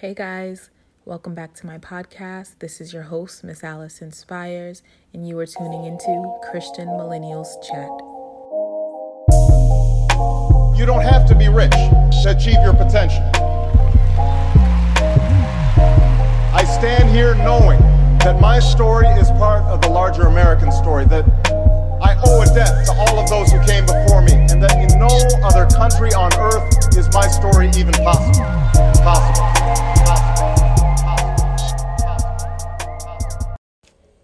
Hey guys, welcome back to my podcast. This is your host, Miss Alice Inspires, and you are tuning into Christian Millennials Chat. You don't have to be rich to achieve your potential. I stand here knowing that my story is part of the larger American story, that I owe a debt to all of those who came before me, and that in no other country on earth is my story even possible. Possible.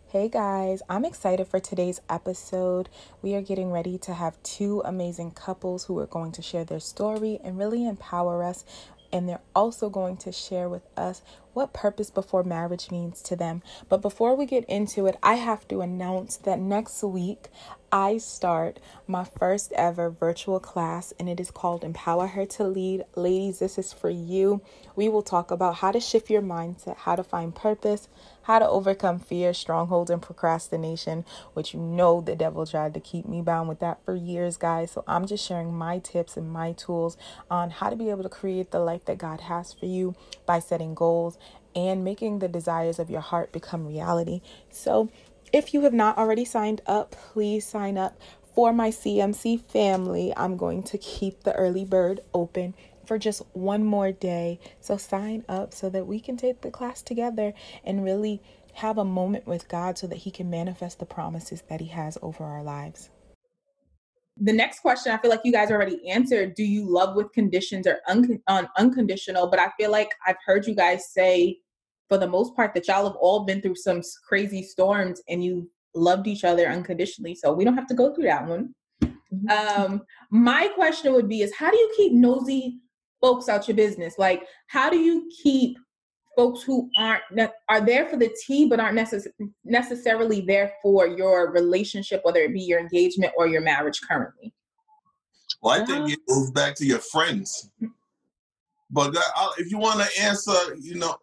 Hey guys, I'm excited for today's episode. We are getting ready to have two amazing couples who are going to share their story and really empower us. And they're also going to share with us what purpose before marriage means to them. But before we get into it, I have to announce that next week I start my first ever virtual class, and it is called Empower Her to Lead. Ladies, this is for you. We will talk about how to shift your mindset, how to find purpose, how to overcome fear, strongholds, and procrastination, which you know the devil tried to keep me bound with that for years, guys. So I'm just sharing my tips and my tools on how to be able to create the life that God has for you by setting goals and making the desires of your heart become reality. So, if you have not already signed up, please sign up for my CMC family. I'm going to keep the early bird open for just one more day. So sign up so that we can take the class together and really have a moment with God so that He can manifest the promises that He has over our lives. The next question, I feel like you guys already answered. Do you love with conditions or un- un- unconditional? But I feel like I've heard you guys say for the most part that y'all have all been through some crazy storms and you loved each other unconditionally. So we don't have to go through that one. Mm-hmm. Um, my question would be is how do you keep nosy folks out your business? Like how do you keep folks who aren't are there for the tea but aren't necess- necessarily there for your relationship, whether it be your engagement or your marriage currently? Well, I think it goes back to your friends. But uh, if you want to answer, you know.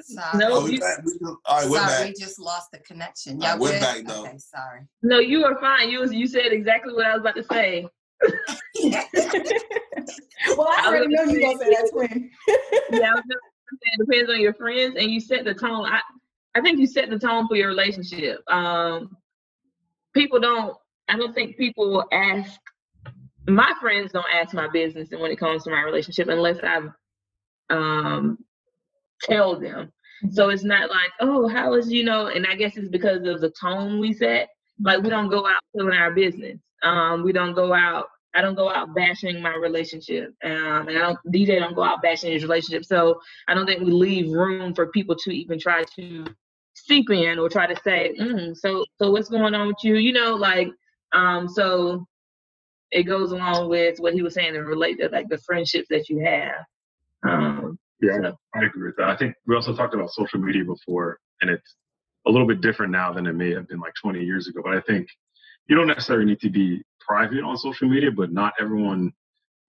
Sorry. No, oh, we, we, all right, we're sorry, we just lost the connection. Yeah, right, we're back though. Okay, sorry. No, you are fine. You you said exactly what I was about to say. well, I already know you gonna say that, twin. yeah, I was saying it depends on your friends, and you set the tone. I I think you set the tone for your relationship. Um, people don't. I don't think people ask my friends don't ask my business and when it comes to my relationship unless I um tell them. So it's not like, oh, how is you know, and I guess it's because of the tone we set. Like we don't go out telling our business. Um, we don't go out. I don't go out bashing my relationship, um, and I don't. DJ don't go out bashing his relationship. So I don't think we leave room for people to even try to seep in or try to say, mm, so so what's going on with you? You know, like um, so it goes along with what he was saying and relate to like the friendships that you have. Um, yeah, so. I agree with that. I think we also talked about social media before, and it's a little bit different now than it may have been like 20 years ago. But I think you don't necessarily need to be private on social media, but not everyone,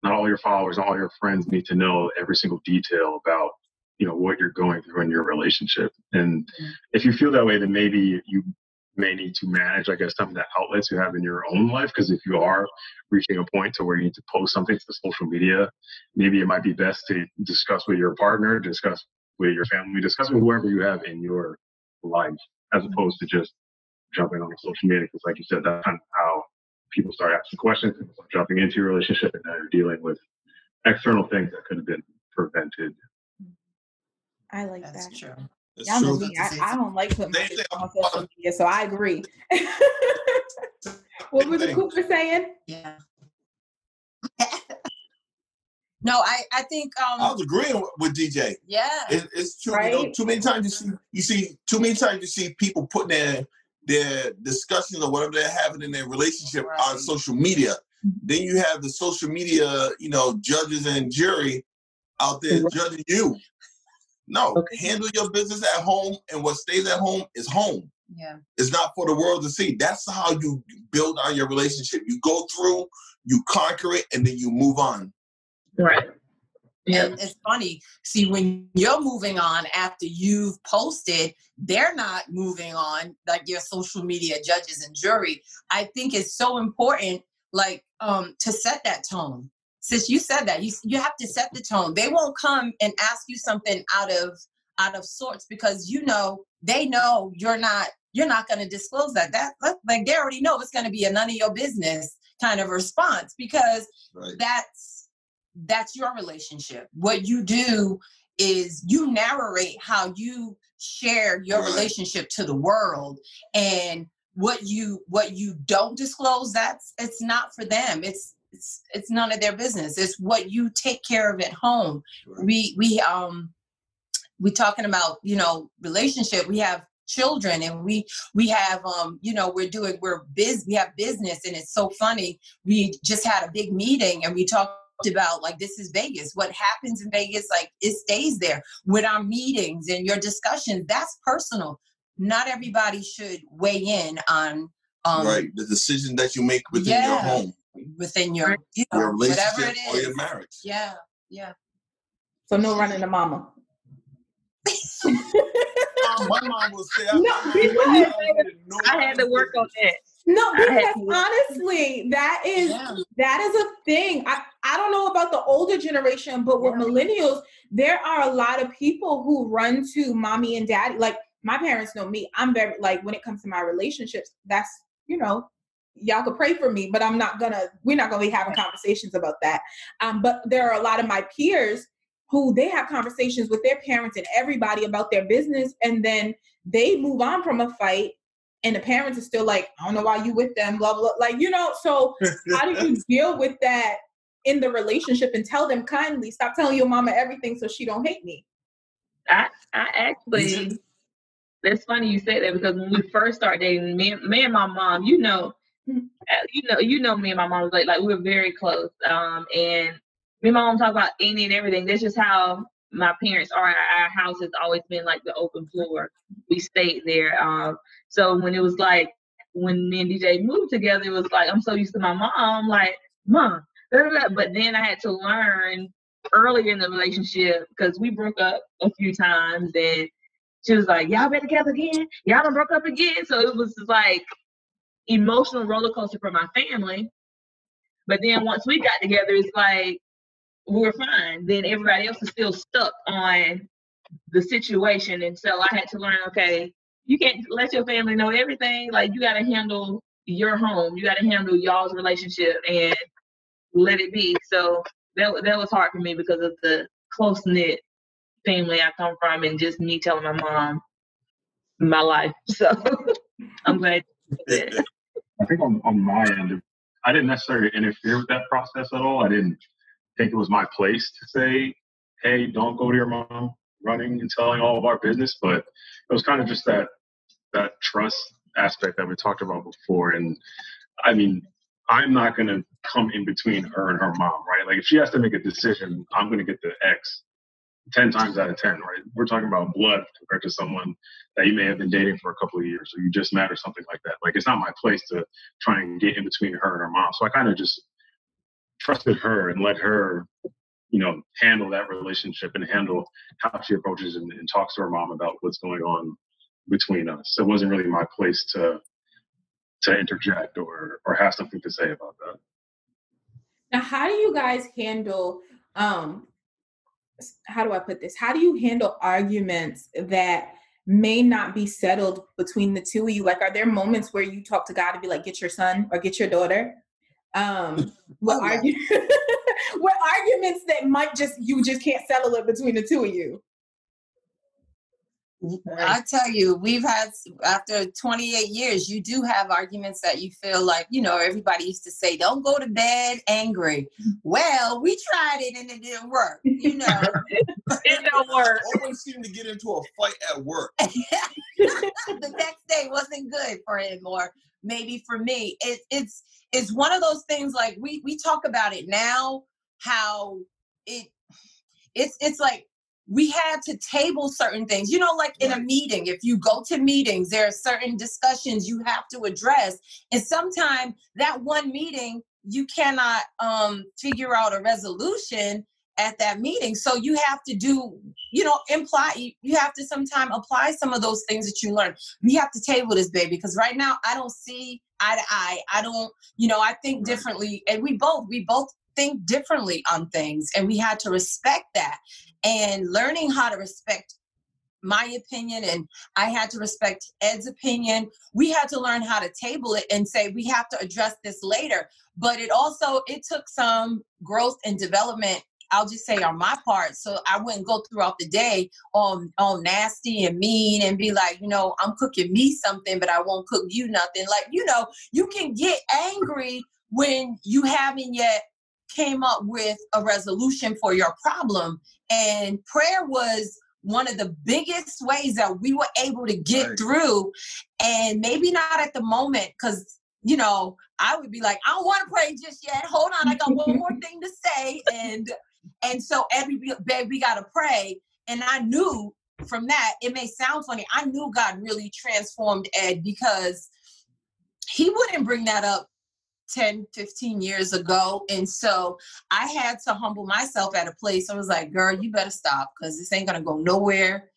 not all your followers, all your friends need to know every single detail about you know what you're going through in your relationship. And mm-hmm. if you feel that way, then maybe you may need to manage, I guess, some of the outlets you have in your own life. Because if you are reaching a point to where you need to post something to social media, maybe it might be best to discuss with your partner, discuss with your family, discuss with whoever you have in your life, as opposed to just jumping on social media. Because, like you said, that's kind of how people start asking questions, and start jumping into your relationship, and now you're dealing with external things that could have been prevented. I like that's that. True. That's yeah, true. Me. I, I, don't like putting my on social media, so I agree. what was the Cooper saying? Yeah. no, I I think um, I was agreeing with DJ. Yeah, it, it's true. Right? You know, too many times you see you see too many times you see people putting their their discussions or whatever they're having in their relationship right. on social media. Mm-hmm. Then you have the social media, you know, judges and jury out there right. judging you. No, okay. handle your business at home, and what stays at home is home. Yeah. It's not for the world to see. That's how you build on your relationship. You go through, you conquer it, and then you move on. Right. Yeah. And it's funny. See, when you're moving on after you've posted, they're not moving on, like your social media judges and jury. I think it's so important, like, um, to set that tone since you said that, you you have to set the tone. They won't come and ask you something out of out of sorts because you know they know you're not you're not going to disclose that. That like they already know it's going to be a none of your business kind of response because right. that's that's your relationship. What you do is you narrate how you share your right. relationship to the world and what you what you don't disclose that's it's not for them it's it's it's none of their business it's what you take care of at home right. we we um we talking about you know relationship we have children and we we have um you know we're doing we're biz we have business and it's so funny we just had a big meeting and we talked about like this is Vegas. What happens in Vegas, like it stays there. With our meetings and your discussions, that's personal. Not everybody should weigh in on um, right the decision that you make within yeah, your home, within your you know, your relationship or your marriage. Yeah, yeah. So no running to mama. um, my mom will say, I, no, I, I had to work on that. No, because honestly, that is yeah. that is a thing. I, I don't know about the older generation, but with millennials, there are a lot of people who run to mommy and daddy. Like my parents know me. I'm very like when it comes to my relationships, that's you know, y'all could pray for me, but I'm not gonna we're not gonna be having conversations about that. Um, but there are a lot of my peers who they have conversations with their parents and everybody about their business, and then they move on from a fight and the parents are still like, I don't know why you with them, blah blah. Like you know, so how do you deal with that in the relationship and tell them kindly, stop telling your mama everything so she don't hate me. I I actually, that's funny you say that because when we first started dating, me, me and my mom, you know, mm-hmm. uh, you know, you know, me and my mom was like like we were very close. Um, and me and my mom talk about any and everything. That's just how my parents are. Our house has always been like the open floor. We stayed there. Um, so when it was like when me and DJ moved together, it was like I'm so used to my mom, like mom. But then I had to learn earlier in the relationship because we broke up a few times and she was like, Y'all been together again? Y'all done broke up again. So it was like emotional roller coaster for my family. But then once we got together, it's like were fine. Then everybody else is still stuck on the situation. And so I had to learn, okay, you can't let your family know everything. Like you got to handle your home. You got to handle y'all's relationship and let it be. So that that was hard for me because of the close knit family I come from, and just me telling my mom my life. So I'm glad. I think on, on my end, I didn't necessarily interfere with that process at all. I didn't think it was my place to say, "Hey, don't go to your mom." running and telling all of our business, but it was kind of just that that trust aspect that we talked about before. And I mean, I'm not going to come in between her and her mom, right? Like if she has to make a decision, I'm going to get the X 10 times out of 10, right? We're talking about blood compared to someone that you may have been dating for a couple of years or you just met or something like that. Like it's not my place to try and get in between her and her mom. So I kind of just trusted her and let her you know, handle that relationship and handle how she approaches and, and talks to her mom about what's going on between us. It wasn't really my place to to interject or or have something to say about that. Now, how do you guys handle um how do I put this? How do you handle arguments that may not be settled between the two of you? Like, are there moments where you talk to God and be like, get your son or get your daughter? Um, what oh, argue what arguments that might just you just can't settle it between the two of you? I tell you, we've had after 28 years, you do have arguments that you feel like, you know, everybody used to say, don't go to bed angry. Well, we tried it and it didn't work, you know. it don't work. Always seem to get into a fight at work. the next day wasn't good for him, or maybe for me. It, it's it's one of those things like we we talk about it now, how it it's it's like we had to table certain things. You know, like in a meeting, if you go to meetings, there are certain discussions you have to address. And sometimes that one meeting, you cannot um, figure out a resolution at that meeting. So you have to do, you know, imply, you have to sometime apply some of those things that you learn. We have to table this, baby, because right now I don't see eye to eye. I don't, you know, I think differently. And we both, we both think differently on things and we had to respect that and learning how to respect my opinion and I had to respect Ed's opinion. We had to learn how to table it and say we have to address this later. But it also it took some growth and development. I'll just say on my part, so I wouldn't go throughout the day on on nasty and mean and be like, you know, I'm cooking me something, but I won't cook you nothing. Like, you know, you can get angry when you haven't yet came up with a resolution for your problem. And prayer was one of the biggest ways that we were able to get right. through. And maybe not at the moment, because you know, I would be like, I don't want to pray just yet. Hold on, I got one more thing to say. And and so every babe, we gotta pray. And I knew from that, it may sound funny, I knew God really transformed Ed because he wouldn't bring that up 10, 15 years ago. And so I had to humble myself at a place. I was like, girl, you better stop because this ain't gonna go nowhere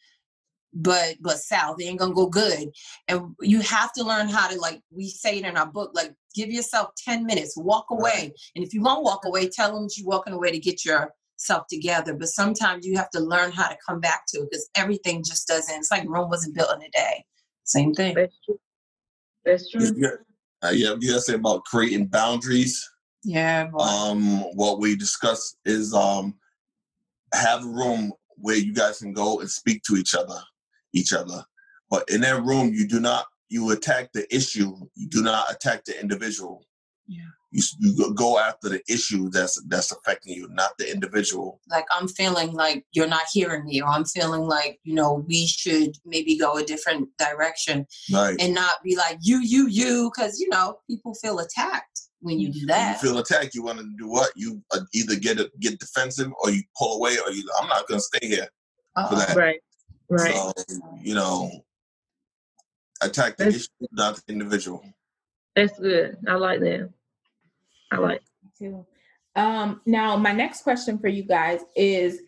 but but south. It ain't gonna go good. And you have to learn how to like we say it in our book, like give yourself 10 minutes, walk away. Right. And if you won't walk away, tell them you're walking away to get yourself together. But sometimes you have to learn how to come back to it because everything just doesn't. It's like Rome wasn't built in a day. Same thing. That's true. That's true. Uh, yeah, you gotta say about creating boundaries. Yeah. Boy. Um, what we discuss is um, have a room where you guys can go and speak to each other, each other. But in that room, you do not you attack the issue. You do not attack the individual. Yeah. You, you go after the issue that's that's affecting you, not the individual. Like I'm feeling like you're not hearing me, or I'm feeling like you know we should maybe go a different direction, right. and not be like you, you, you, because you know people feel attacked when you do that. When you feel attacked, you want to do what? You uh, either get a, get defensive, or you pull away, or you I'm not going to stay here uh for that. Right. Right. So you know, attack the that's, issue, not the individual. That's good. I like that. I like. Too. Um, now, my next question for you guys is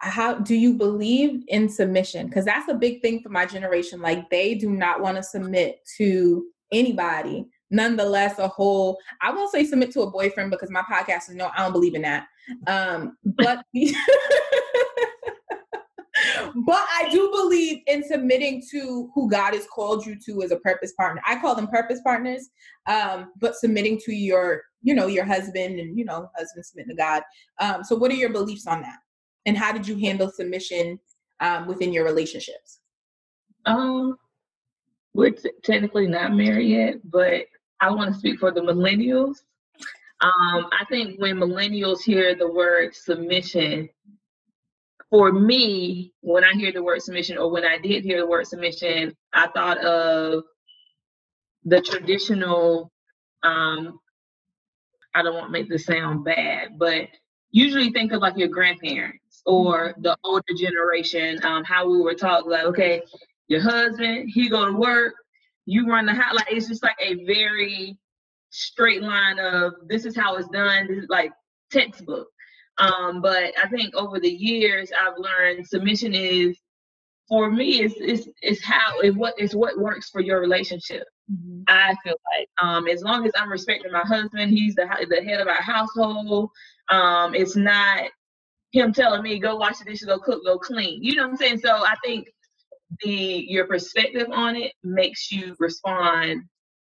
how do you believe in submission? Because that's a big thing for my generation. Like, they do not want to submit to anybody. Nonetheless, a whole, I won't say submit to a boyfriend because my podcast is no, I don't believe in that. Um, but but I do believe in submitting to who God has called you to as a purpose partner. I call them purpose partners, um, but submitting to your, you know, your husband and you know, husband submitting to God. Um, so, what are your beliefs on that? And how did you handle submission um, within your relationships? Um, we're t- technically not married yet, but I want to speak for the millennials. Um, I think when millennials hear the word submission, for me, when I hear the word submission, or when I did hear the word submission, I thought of the traditional. Um, I don't want to make this sound bad, but usually think of like your grandparents or the older generation. Um, how we were taught, like, okay, your husband, he go to work, you run the house. Like it's just like a very straight line of this is how it's done. This is like textbook. Um, but I think over the years I've learned submission is for me is is is how it what is what works for your relationship. Mm-hmm. I feel like um, as long as I'm respecting my husband, he's the the head of our household. Um, it's not him telling me go wash the dishes, go cook, go clean. You know what I'm saying? So I think the your perspective on it makes you respond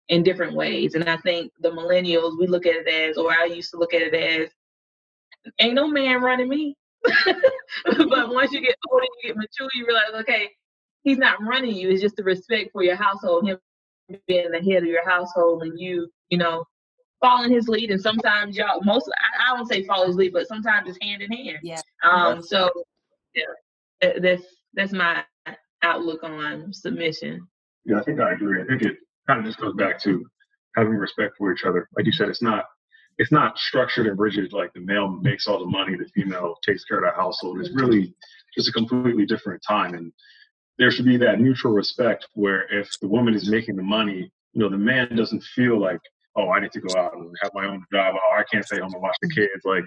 in different ways. And I think the millennials we look at it as, or I used to look at it as, ain't no man running me. but once you get older, you get mature, you realize, okay, he's not running you. It's just the respect for your household, him being the head of your household, and you, you know, following his lead. And sometimes y'all, most, I, I won't say follow his lead, but sometimes it's hand in hand. Yeah. Um. So, yeah, that's that's my outlook on submission. Yeah, I think I agree. I think it kind of just goes back to having respect for each other. Like you said, it's not it's not structured and rigid like the male makes all the money, the female takes care of the household. It's really just a completely different time. And there should be that mutual respect where if the woman is making the money, you know, the man doesn't feel like, oh, I need to go out and have my own job. Oh, I can't stay home and watch the kids. Like,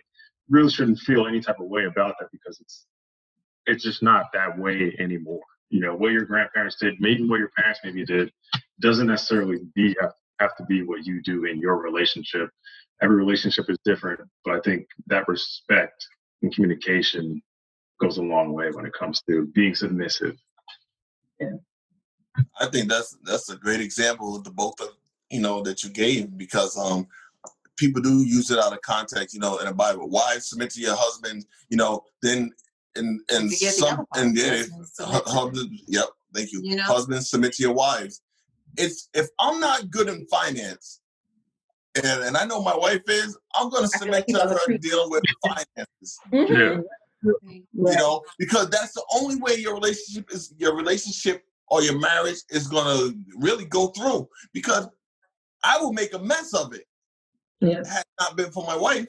really shouldn't feel any type of way about that because it's it's just not that way anymore. You know, what your grandparents did, maybe what your parents maybe did, doesn't necessarily be have have to be what you do in your relationship. Every relationship is different, but I think that respect and communication goes a long way when it comes to being submissive. Yeah. I think that's that's a great example of the both of you know that you gave because um people do use it out of context, you know, in the Bible. Wives submit to your husband, you know, then and and some and yeah, husband, yep, thank you. you know? Husbands submit to your wives. It's if I'm not good in finance, and, and I know my wife is, I'm gonna submit like to her dealing with finances. Mm-hmm. Yeah. You know, because that's the only way your relationship is your relationship or your marriage is gonna really go through. Because I will make a mess of it yeah. had not been for my wife.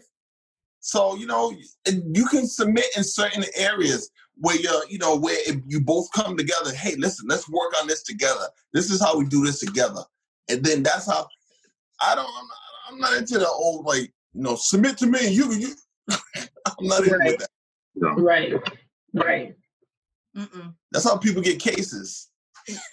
So you know, you can submit in certain areas where you're, you know, where you both come together. Hey, listen, let's work on this together. This is how we do this together, and then that's how. I don't. I'm not, I'm not into the old like you know submit to me. You you. I'm not into right. that. Right. Right. Mm-mm. That's how people get cases.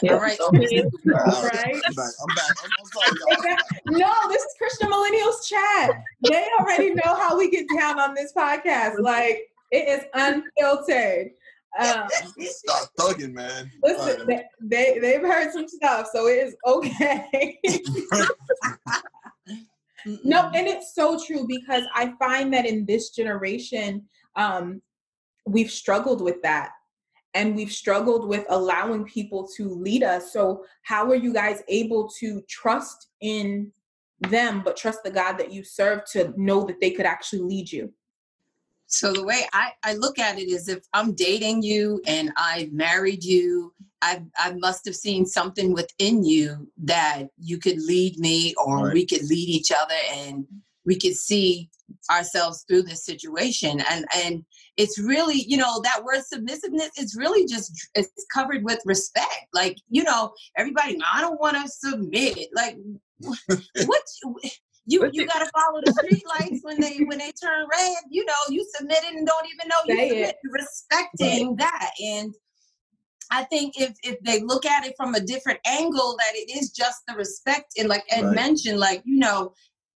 Yeah. All right. right. I'm back. I'm back. I'm, sorry, no, this is Christian Millennials chat. They already know how we get down on this podcast. Like it is unfiltered. Um, Stop thugging, man. Listen, right. they, they have heard some stuff, so it is okay. no, and it's so true because I find that in this generation, um, we've struggled with that and we've struggled with allowing people to lead us. So, how are you guys able to trust in them, but trust the God that you serve to know that they could actually lead you? So, the way I, I look at it is if I'm dating you and I've married you, I, I must have seen something within you that you could lead me or right. we could lead each other and we could see ourselves through this situation. And, and it's really you know that word submissiveness is really just it's covered with respect. Like you know everybody i don't want to submit. Like what you you got to follow the street lights when they when they turn red you know you submitted and don't even know you submit, respecting that. And I think if if they look at it from a different angle, that it is just the respect and like Ed right. mentioned, like you know,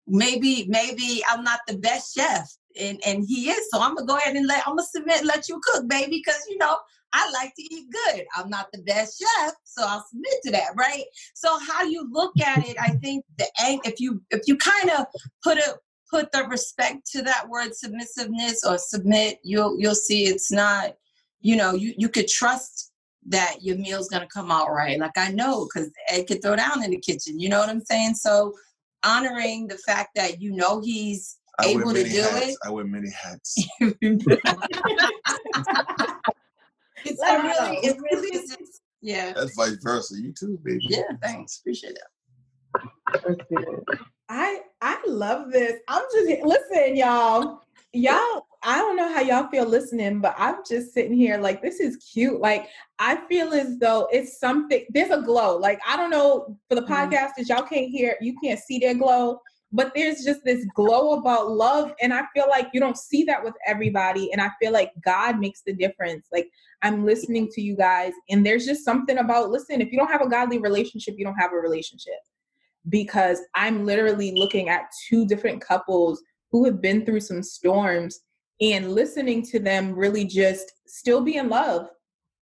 maybe maybe I'm not the best chef, and and he is. So I'm gonna go ahead and let I'm gonna submit and let you cook, baby, because you know I like to eat good. I'm not the best chef, so I'll submit to that, right? So how you look at it, I think the if you if you kind of put it put the respect to that word submissiveness or submit, you'll you'll see it's not, you know, you you could trust that your meal's gonna come out right. Like I know because Ed could throw down in the kitchen. You know what I'm saying? So honoring the fact that you know he's I able to do hats. it. I wear many hats. it's really, it really is. Just, yeah. That's vice versa. You too, baby. Yeah, thanks. Appreciate that. I I love this. I'm just listen, y'all. Y'all, I don't know how y'all feel listening, but I'm just sitting here like this is cute. Like I feel as though it's something. There's a glow. Like I don't know for the mm-hmm. podcasters, y'all can't hear, you can't see their glow, but there's just this glow about love and i feel like you don't see that with everybody and i feel like god makes the difference. Like i'm listening to you guys and there's just something about listen if you don't have a godly relationship you don't have a relationship. Because i'm literally looking at two different couples who have been through some storms and listening to them really just still be in love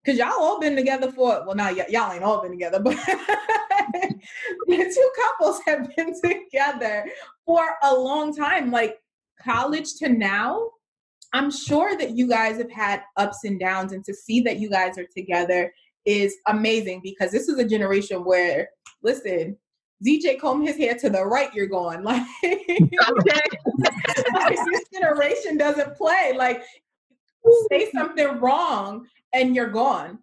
because y'all all been together for well not y- y'all ain't all been together but the two couples have been together for a long time like college to now i'm sure that you guys have had ups and downs and to see that you guys are together is amazing because this is a generation where listen DJ comb his hair to the right, you're going. Like, like this generation doesn't play. Like say something wrong and you're gone.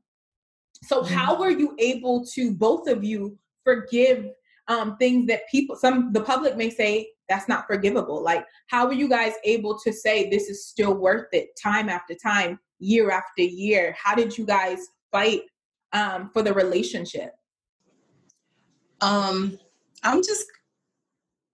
So mm-hmm. how were you able to both of you forgive um, things that people some the public may say that's not forgivable like how were you guys able to say this is still worth it time after time year after year how did you guys fight um, for the relationship um i'm just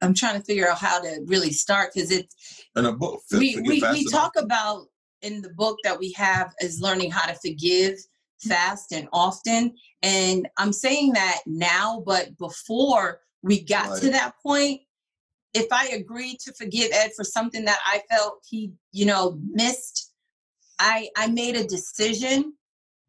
i'm trying to figure out how to really start because it's in a book we, we, we talk about in the book that we have is learning how to forgive fast and often. And I'm saying that now, but before we got right. to that point, if I agreed to forgive Ed for something that I felt he, you know, missed, I I made a decision,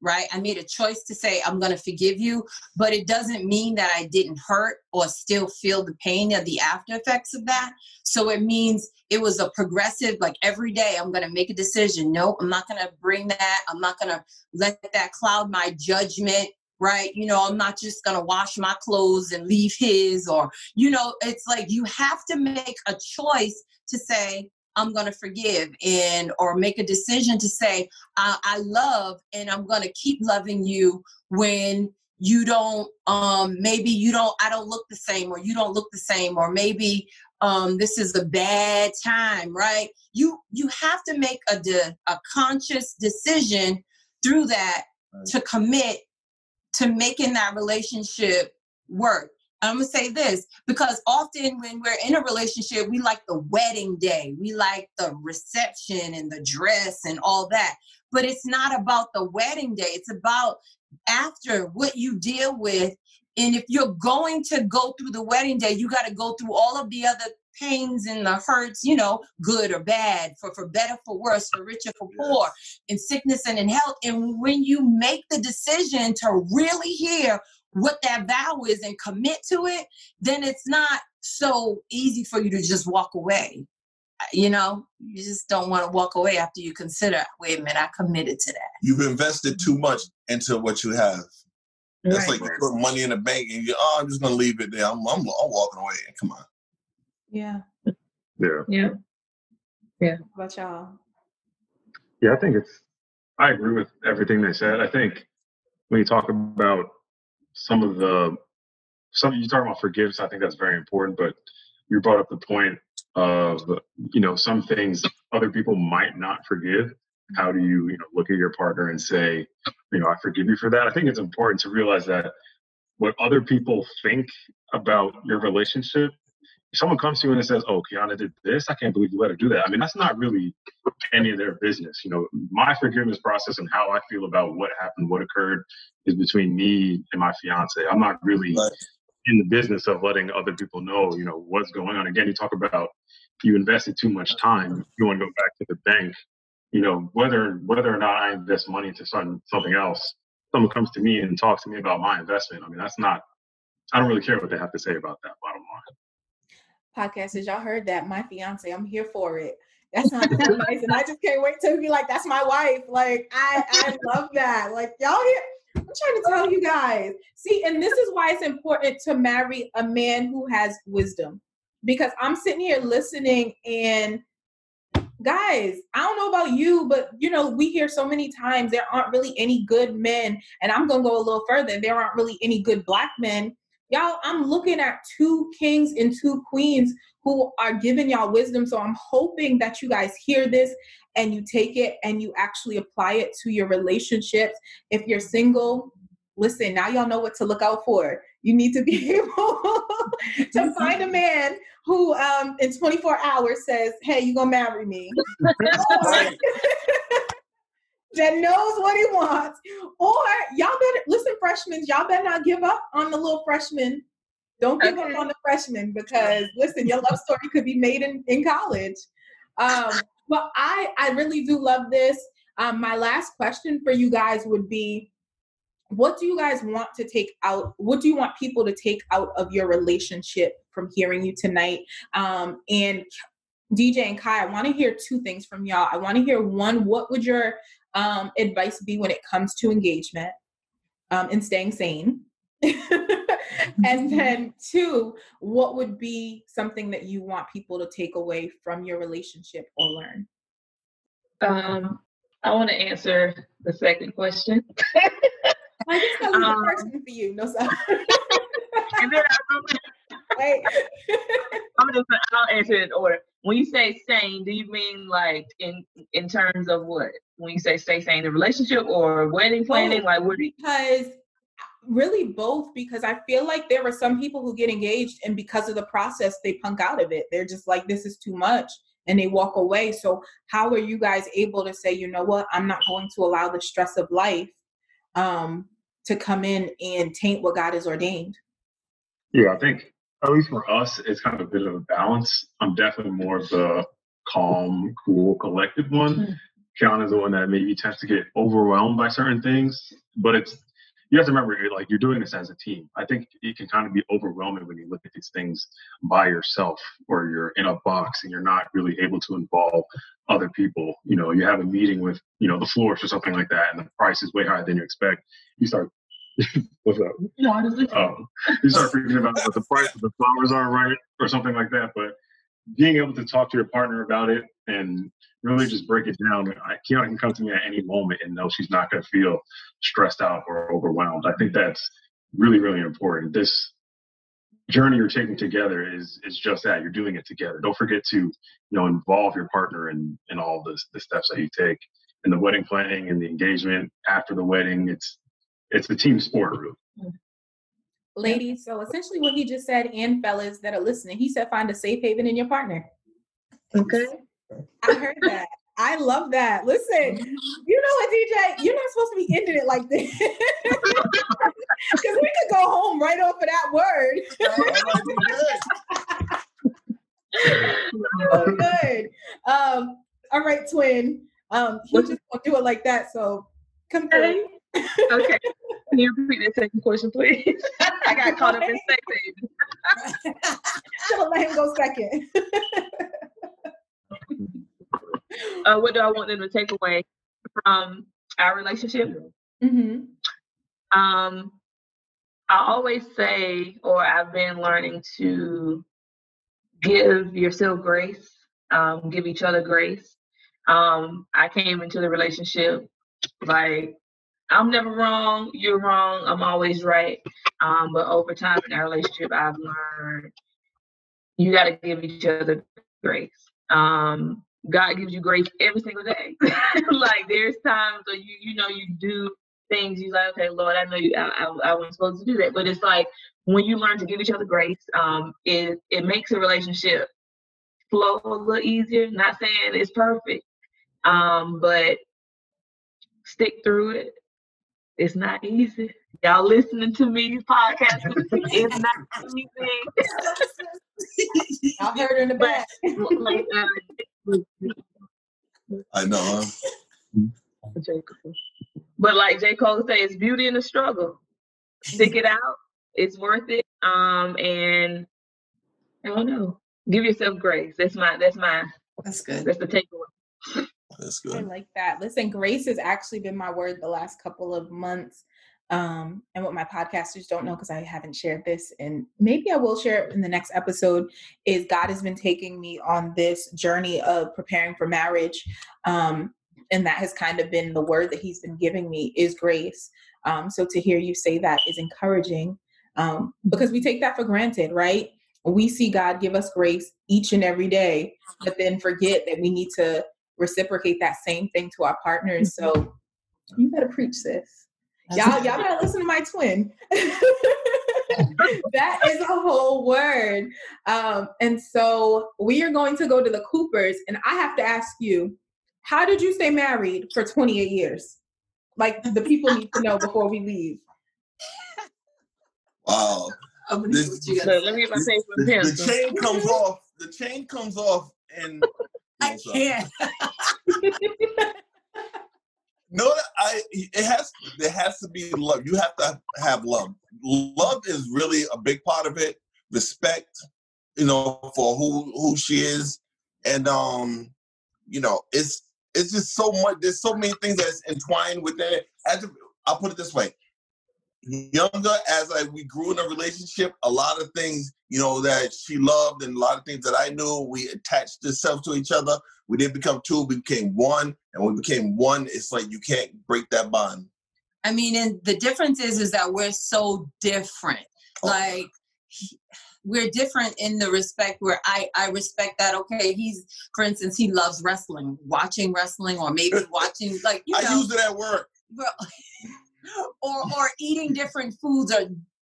right? I made a choice to say I'm going to forgive you, but it doesn't mean that I didn't hurt or still feel the pain of the after effects of that. So it means it was a progressive like every day I'm going to make a decision. No, I'm not going to bring that. I'm not going to let that cloud my judgment right? You know, I'm not just going to wash my clothes and leave his, or, you know, it's like you have to make a choice to say, I'm going to forgive and or make a decision to say I, I love and I'm going to keep loving you when you don't um maybe you don't I don't look the same or you don't look the same or maybe um this is a bad time right you you have to make a de, a conscious decision through that right. to commit to making that relationship work. I'm gonna say this because often when we're in a relationship, we like the wedding day, we like the reception and the dress and all that. But it's not about the wedding day, it's about after what you deal with. And if you're going to go through the wedding day, you got to go through all of the other pains and the hurts, you know, good or bad, for, for better, for worse, for richer, for poor, in sickness and in health. And when you make the decision to really hear what that vow is and commit to it, then it's not so easy for you to just walk away. You know, you just don't want to walk away after you consider, wait a minute, I committed to that. You've invested too mm-hmm. much into what you have. That's right. like you put money in the bank and you, oh, I'm just gonna leave it there. I'm, I'm, I'm walking away. Come on. Yeah. Yeah. Yeah. Yeah. What y'all? Yeah, I think it's. I agree with everything they said. I think when you talk about some of the some you talk about forgiveness, I think that's very important. But you brought up the point of you know some things other people might not forgive. How do you you know look at your partner and say, you know, I forgive you for that? I think it's important to realize that what other people think about your relationship someone comes to you and says, "Oh, Kiana did this," I can't believe you let her do that. I mean, that's not really any of their business. You know, my forgiveness process and how I feel about what happened, what occurred, is between me and my fiance. I'm not really right. in the business of letting other people know, you know, what's going on. Again, you talk about you invested too much time. You want to go back to the bank. You know, whether whether or not I invest money into something something else, someone comes to me and talks to me about my investment. I mean, that's not. I don't really care what they have to say about that. Bottom line podcasters, y'all heard that. My fiance, I'm here for it. That sounds so nice. And I just can't wait to be like, that's my wife. Like, I, I love that. Like, y'all here. I'm trying to tell you guys. See, and this is why it's important to marry a man who has wisdom. Because I'm sitting here listening and guys, I don't know about you, but you know, we hear so many times there aren't really any good men. And I'm gonna go a little further. There aren't really any good black men Y'all, I'm looking at two kings and two queens who are giving y'all wisdom. So I'm hoping that you guys hear this and you take it and you actually apply it to your relationships. If you're single, listen, now y'all know what to look out for. You need to be able to find a man who um, in 24 hours says, Hey, you gonna marry me. that knows what he wants. Or y'all better listen, freshmen, y'all better not give up on the little freshman. Don't give okay. up on the freshman because listen, your love story could be made in, in college. Um, but I I really do love this. Um, my last question for you guys would be what do you guys want to take out what do you want people to take out of your relationship from hearing you tonight um, and dj and kai i want to hear two things from y'all i want to hear one what would your um, advice be when it comes to engagement um, and staying sane? and then two, what would be something that you want people to take away from your relationship or learn? Um, I want to answer the second question. I just got um, the first one for you. No, sorry. and then I'm, Wait. I'm just I'll answer it in order when you say sane, do you mean like in in terms of what? When you say stay sane, the relationship or wedding planning, both, like what? Because really both. Because I feel like there are some people who get engaged, and because of the process, they punk out of it. They're just like, this is too much, and they walk away. So how are you guys able to say, you know what? I'm not going to allow the stress of life um, to come in and taint what God has ordained. Yeah, I think at least for us, it's kind of a bit of a balance. I'm definitely more of the calm, cool, collected one. Mm-hmm. Kiana is the one that maybe tends to get overwhelmed by certain things, but it's you have to remember like you're doing this as a team. I think it can kind of be overwhelming when you look at these things by yourself or you're in a box and you're not really able to involve other people. You know, you have a meeting with, you know, the floors or something like that and the price is way higher than you expect. You start What's up? No, I just um, you start freaking about what the price of the flowers are, right, or something like that. But being able to talk to your partner about it and really just break it down. I Kiana can come to me at any moment and know she's not going to feel stressed out or overwhelmed. I think that's really, really important. This journey you're taking together is is just that you're doing it together. Don't forget to you know involve your partner in in all this the steps that you take in the wedding planning and the engagement after the wedding. It's it's a team sport, really. Ladies, so essentially what he just said, and fellas that are listening, he said find a safe haven in your partner. Okay. I heard that. I love that. Listen, you know what, DJ? You're not supposed to be ending it like this. Because we could go home right off of that word. oh, good. Um, all right, twin. Um, he just gonna do it like that. So come through. Okay. Can you repeat the second question, please? I got caught up in second. so let him go second. uh, what do I want them to take away from our relationship? Mm-hmm. Um, I always say, or I've been learning to give yourself grace, um, give each other grace. Um, I came into the relationship like I'm never wrong, you're wrong, I'm always right. Um, but over time in our relationship, I've learned you got to give each other grace. Um, God gives you grace every single day. like there's times where you you know you do things you like okay Lord I know you I, I, I wasn't supposed to do that but it's like when you learn to give each other grace um it it makes a relationship flow a little easier. Not saying it's perfect um but stick through it. It's not easy. Y'all listening to me podcast. it's not easy. I heard in the back. uh, I know. But like J. Cole says, it's beauty in the struggle. Stick it out. It's worth it. Um, and I don't know. Give yourself grace. That's my that's my that's good. That's the takeaway. That's good. I like that. Listen, grace has actually been my word the last couple of months. Um, and what my podcasters don't know, because I haven't shared this, and maybe I will share it in the next episode, is God has been taking me on this journey of preparing for marriage. Um, and that has kind of been the word that He's been giving me is grace. Um, so to hear you say that is encouraging um, because we take that for granted, right? We see God give us grace each and every day, but then forget that we need to reciprocate that same thing to our partners. So mm-hmm. you better preach, sis. Y'all, y'all better listen to my twin. that is a whole word. Um, and so we are going to go to the Coopers, and I have to ask you, how did you stay married for 28 years? Like the people need to know before we leave. Wow. This, let me get my the, the, the chain comes off. The chain comes off, and I can't. no, I it has there has to be love. You have to have love. Love is really a big part of it. Respect, you know, for who who she is, and um, you know, it's it's just so much. There's so many things that's entwined within it. As I'll put it this way: younger as I we grew in a relationship, a lot of things, you know, that she loved and a lot of things that I knew, we attached ourselves to each other. We didn't become two, we became one. And when we became one, it's like you can't break that bond. I mean, and the difference is is that we're so different. Oh. Like we're different in the respect where I, I respect that okay he's for instance he loves wrestling watching wrestling or maybe watching like you know, I use it at work or or eating different foods or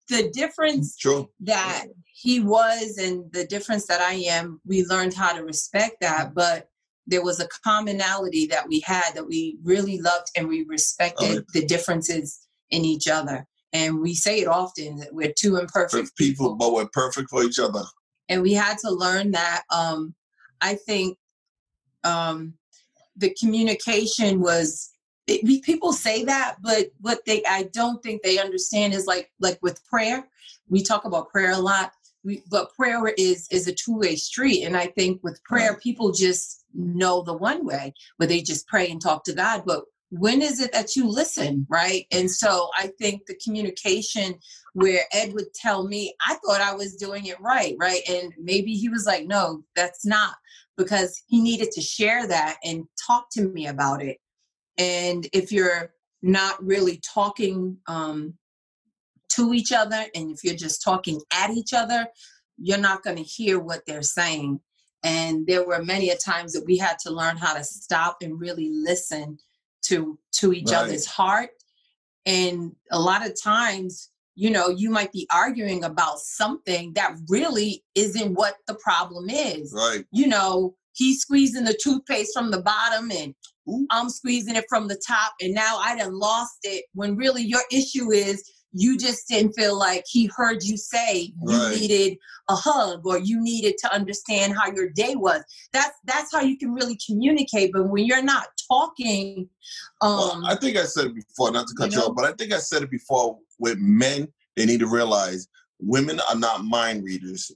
the difference True. that he was and the difference that I am, we learned how to respect that. But there was a commonality that we had that we really loved and we respected oh, the differences in each other. And we say it often that we're two imperfect people, people, but we're perfect for each other. And we had to learn that. Um, I think um, the communication was it, people say that, but what they I don't think they understand is like like with prayer. We talk about prayer a lot, we, but prayer is is a two way street, and I think with prayer, people just know the one way where they just pray and talk to God. But when is it that you listen, right? And so I think the communication where Ed would tell me, I thought I was doing it right, right, and maybe he was like, no, that's not, because he needed to share that and talk to me about it and if you're not really talking um, to each other, and if you're just talking at each other, you're not going to hear what they're saying. And there were many a times that we had to learn how to stop and really listen to to each right. other's heart. And a lot of times, you know, you might be arguing about something that really isn't what the problem is. Right. You know, he's squeezing the toothpaste from the bottom and I'm squeezing it from the top, and now I done lost it. When really your issue is you just didn't feel like he heard you say you needed a hug or you needed to understand how your day was. That's that's how you can really communicate. But when you're not talking, um, well, I think I said it before, not to cut you, know, you off, but I think I said it before. With men, they need to realize women are not mind readers.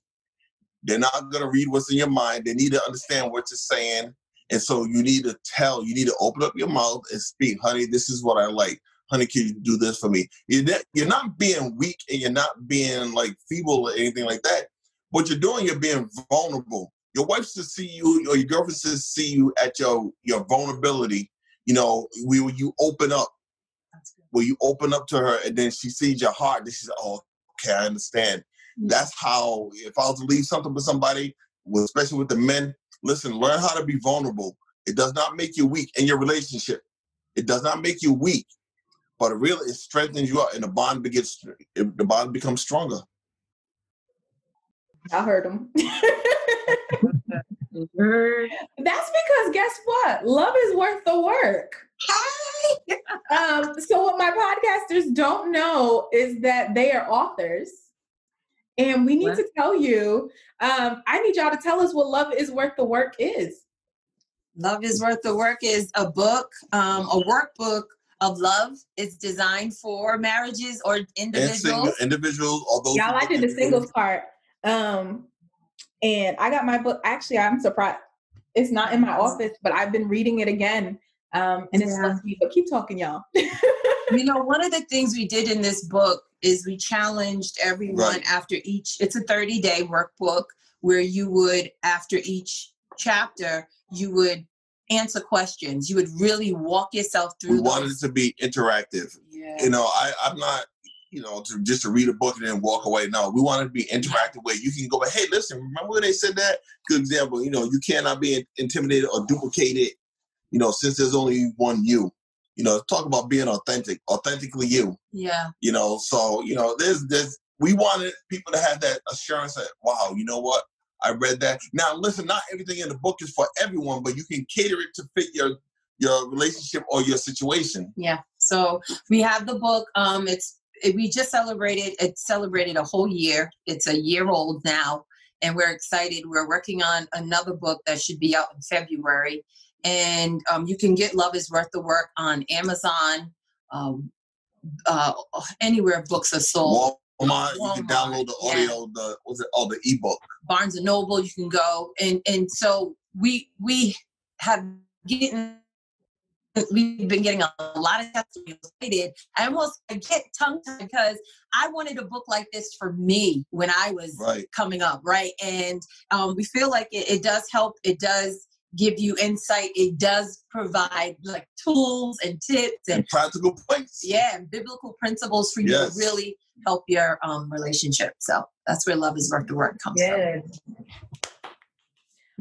They're not gonna read what's in your mind. They need to understand what you're saying and so you need to tell, you need to open up your mouth and speak, honey, this is what I like. Honey, can you do this for me? You're not, you're not being weak and you're not being like feeble or anything like that. What you're doing, you're being vulnerable. Your wife should see you or your girlfriend should see you at your your vulnerability. You know, when you open up, when you open up to her and then she sees your heart, then she's oh, okay, I understand. That's how if I was to leave something with somebody, especially with the men, Listen, learn how to be vulnerable. It does not make you weak in your relationship. It does not make you weak, but it really it strengthens you up, and the bond begins. The bond becomes stronger. I heard him. That's because guess what? Love is worth the work. um, so what my podcasters don't know is that they are authors and we need what? to tell you, um, I need y'all to tell us what Love is Worth the Work is. Love is Worth the Work is a book, um, a workbook of love. It's designed for marriages or individuals. Single, individuals, although y'all, I did the singles part. Um, and I got my book. Actually, I'm surprised it's not in my office, but I've been reading it again. Um, and it's yeah. me, but keep talking, y'all. you know, one of the things we did in this book is we challenged everyone right. after each it's a 30 day workbook where you would after each chapter you would answer questions you would really walk yourself through we those. wanted it to be interactive yeah. you know i i'm not you know to just to read a book and then walk away no we want it to be interactive where you can go hey listen remember when they said that good example you know you cannot be intimidated or duplicated you know since there's only one you you know, talk about being authentic, authentically you. Yeah. You know, so you know, there's there's we wanted people to have that assurance that wow, you know what, I read that. Now, listen, not everything in the book is for everyone, but you can cater it to fit your your relationship or your situation. Yeah. So we have the book. Um, it's it, we just celebrated. It celebrated a whole year. It's a year old now, and we're excited. We're working on another book that should be out in February and um, you can get Love is Worth the Work on Amazon, um, uh, anywhere books are sold. Walmart, Walmart, you can download the audio, yeah. the what's it, oh, the ebook. Barnes and Noble, you can go, and and so we we have getting we've been getting a lot of testimonials. I did. I almost I get tongue tied because I wanted a book like this for me when I was right. coming up, right? And um, we feel like it, it does help. It does give you insight. It does provide like tools and tips and, and practical points. Yeah, and biblical principles for you yes. to really help your um, relationship. So that's where love is worth the work comes yes. from.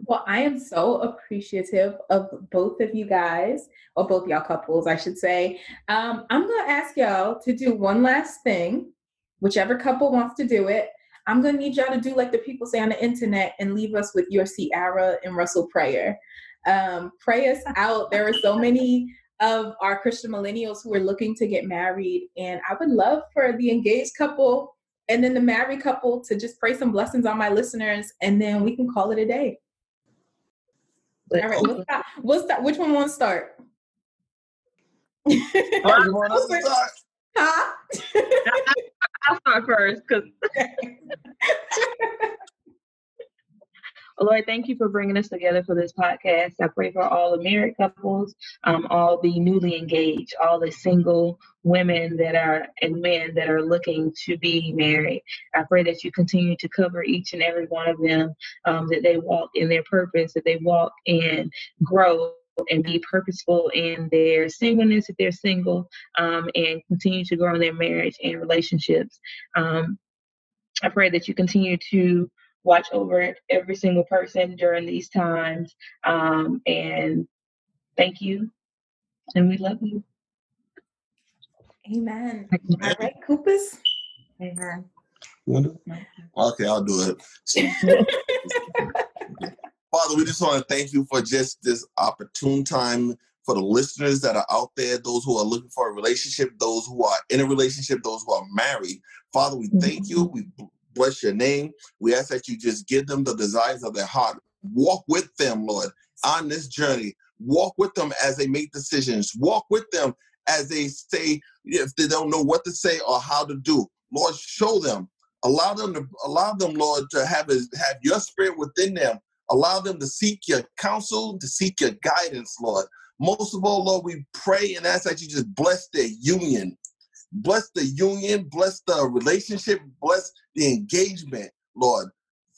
Well, I am so appreciative of both of you guys, or both y'all couples, I should say. Um, I'm going to ask y'all to do one last thing, whichever couple wants to do it. I'm gonna need y'all to do like the people say on the internet and leave us with your Ciara and Russell prayer. Um, pray us out. There are so many of our Christian millennials who are looking to get married. And I would love for the engaged couple and then the married couple to just pray some blessings on my listeners, and then we can call it a day. All right, we'll start. We'll start. Which one wants to start? Huh? I'll start first because Lord, thank you for bringing us together for this podcast. I pray for all the married couples, um, all the newly engaged, all the single women that are and men that are looking to be married. I pray that you continue to cover each and every one of them, um, that they walk in their purpose, that they walk and grow and be purposeful in their singleness if they're single um, and continue to grow in their marriage and relationships. Um, I pray that you continue to watch over every single person during these times. Um, and thank you. And we love you. Amen. All right, Coopers. Amen. Okay, I'll do it. Father, we just want to thank you for just this opportune time for the listeners that are out there, those who are looking for a relationship, those who are in a relationship, those who are married. Father, we thank you. Mm-hmm. We bless your name. We ask that you just give them the desires of their heart. Walk with them, Lord, on this journey. Walk with them as they make decisions. Walk with them as they say, if they don't know what to say or how to do. Lord, show them. Allow them to allow them, Lord, to have a, have your spirit within them. Allow them to seek your counsel, to seek your guidance, Lord. Most of all, Lord, we pray and ask that you just bless their union. Bless the union, bless the relationship, bless the engagement, Lord.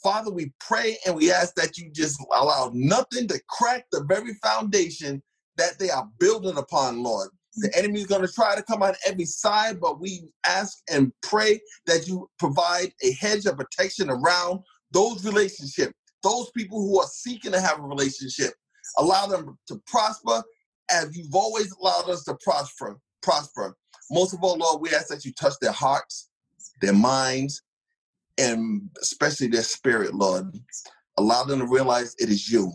Father, we pray and we ask that you just allow nothing to crack the very foundation that they are building upon, Lord. The enemy is going to try to come on every side, but we ask and pray that you provide a hedge of protection around those relationships, those people who are seeking to have a relationship. Allow them to prosper as you've always allowed us to prosper. Prosper. Most of all, Lord, we ask that you touch their hearts, their minds, and especially their spirit, Lord. Allow them to realize it is you.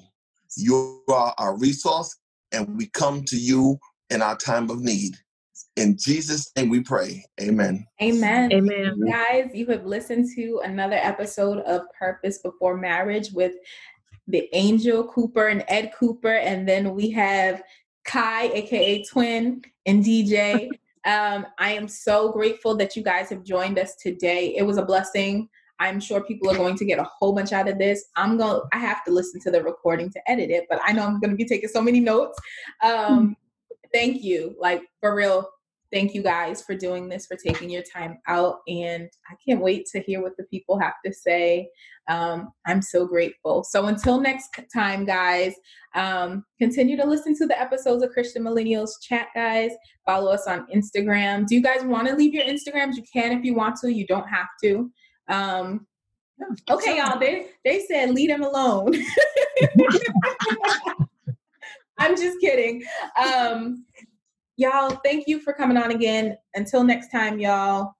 You are our resource, and we come to you in our time of need. In Jesus' name we pray. Amen. Amen. Amen. Guys, you have listened to another episode of Purpose Before Marriage with the Angel Cooper and Ed Cooper. And then we have Kai, aka Twin, and DJ. Um, I am so grateful that you guys have joined us today. It was a blessing. I'm sure people are going to get a whole bunch out of this. I'm going to I have to listen to the recording to edit it, but I know I'm going to be taking so many notes. Um, thank you. Like for real, thank you guys for doing this, for taking your time out. And I can't wait to hear what the people have to say. Um, I'm so grateful. So until next time, guys, um, continue to listen to the episodes of Christian Millennials Chat, guys. Follow us on Instagram. Do you guys want to leave your Instagrams? You can if you want to. You don't have to. Um, okay, y'all. They they said leave them alone. I'm just kidding. Um, y'all, thank you for coming on again. Until next time, y'all.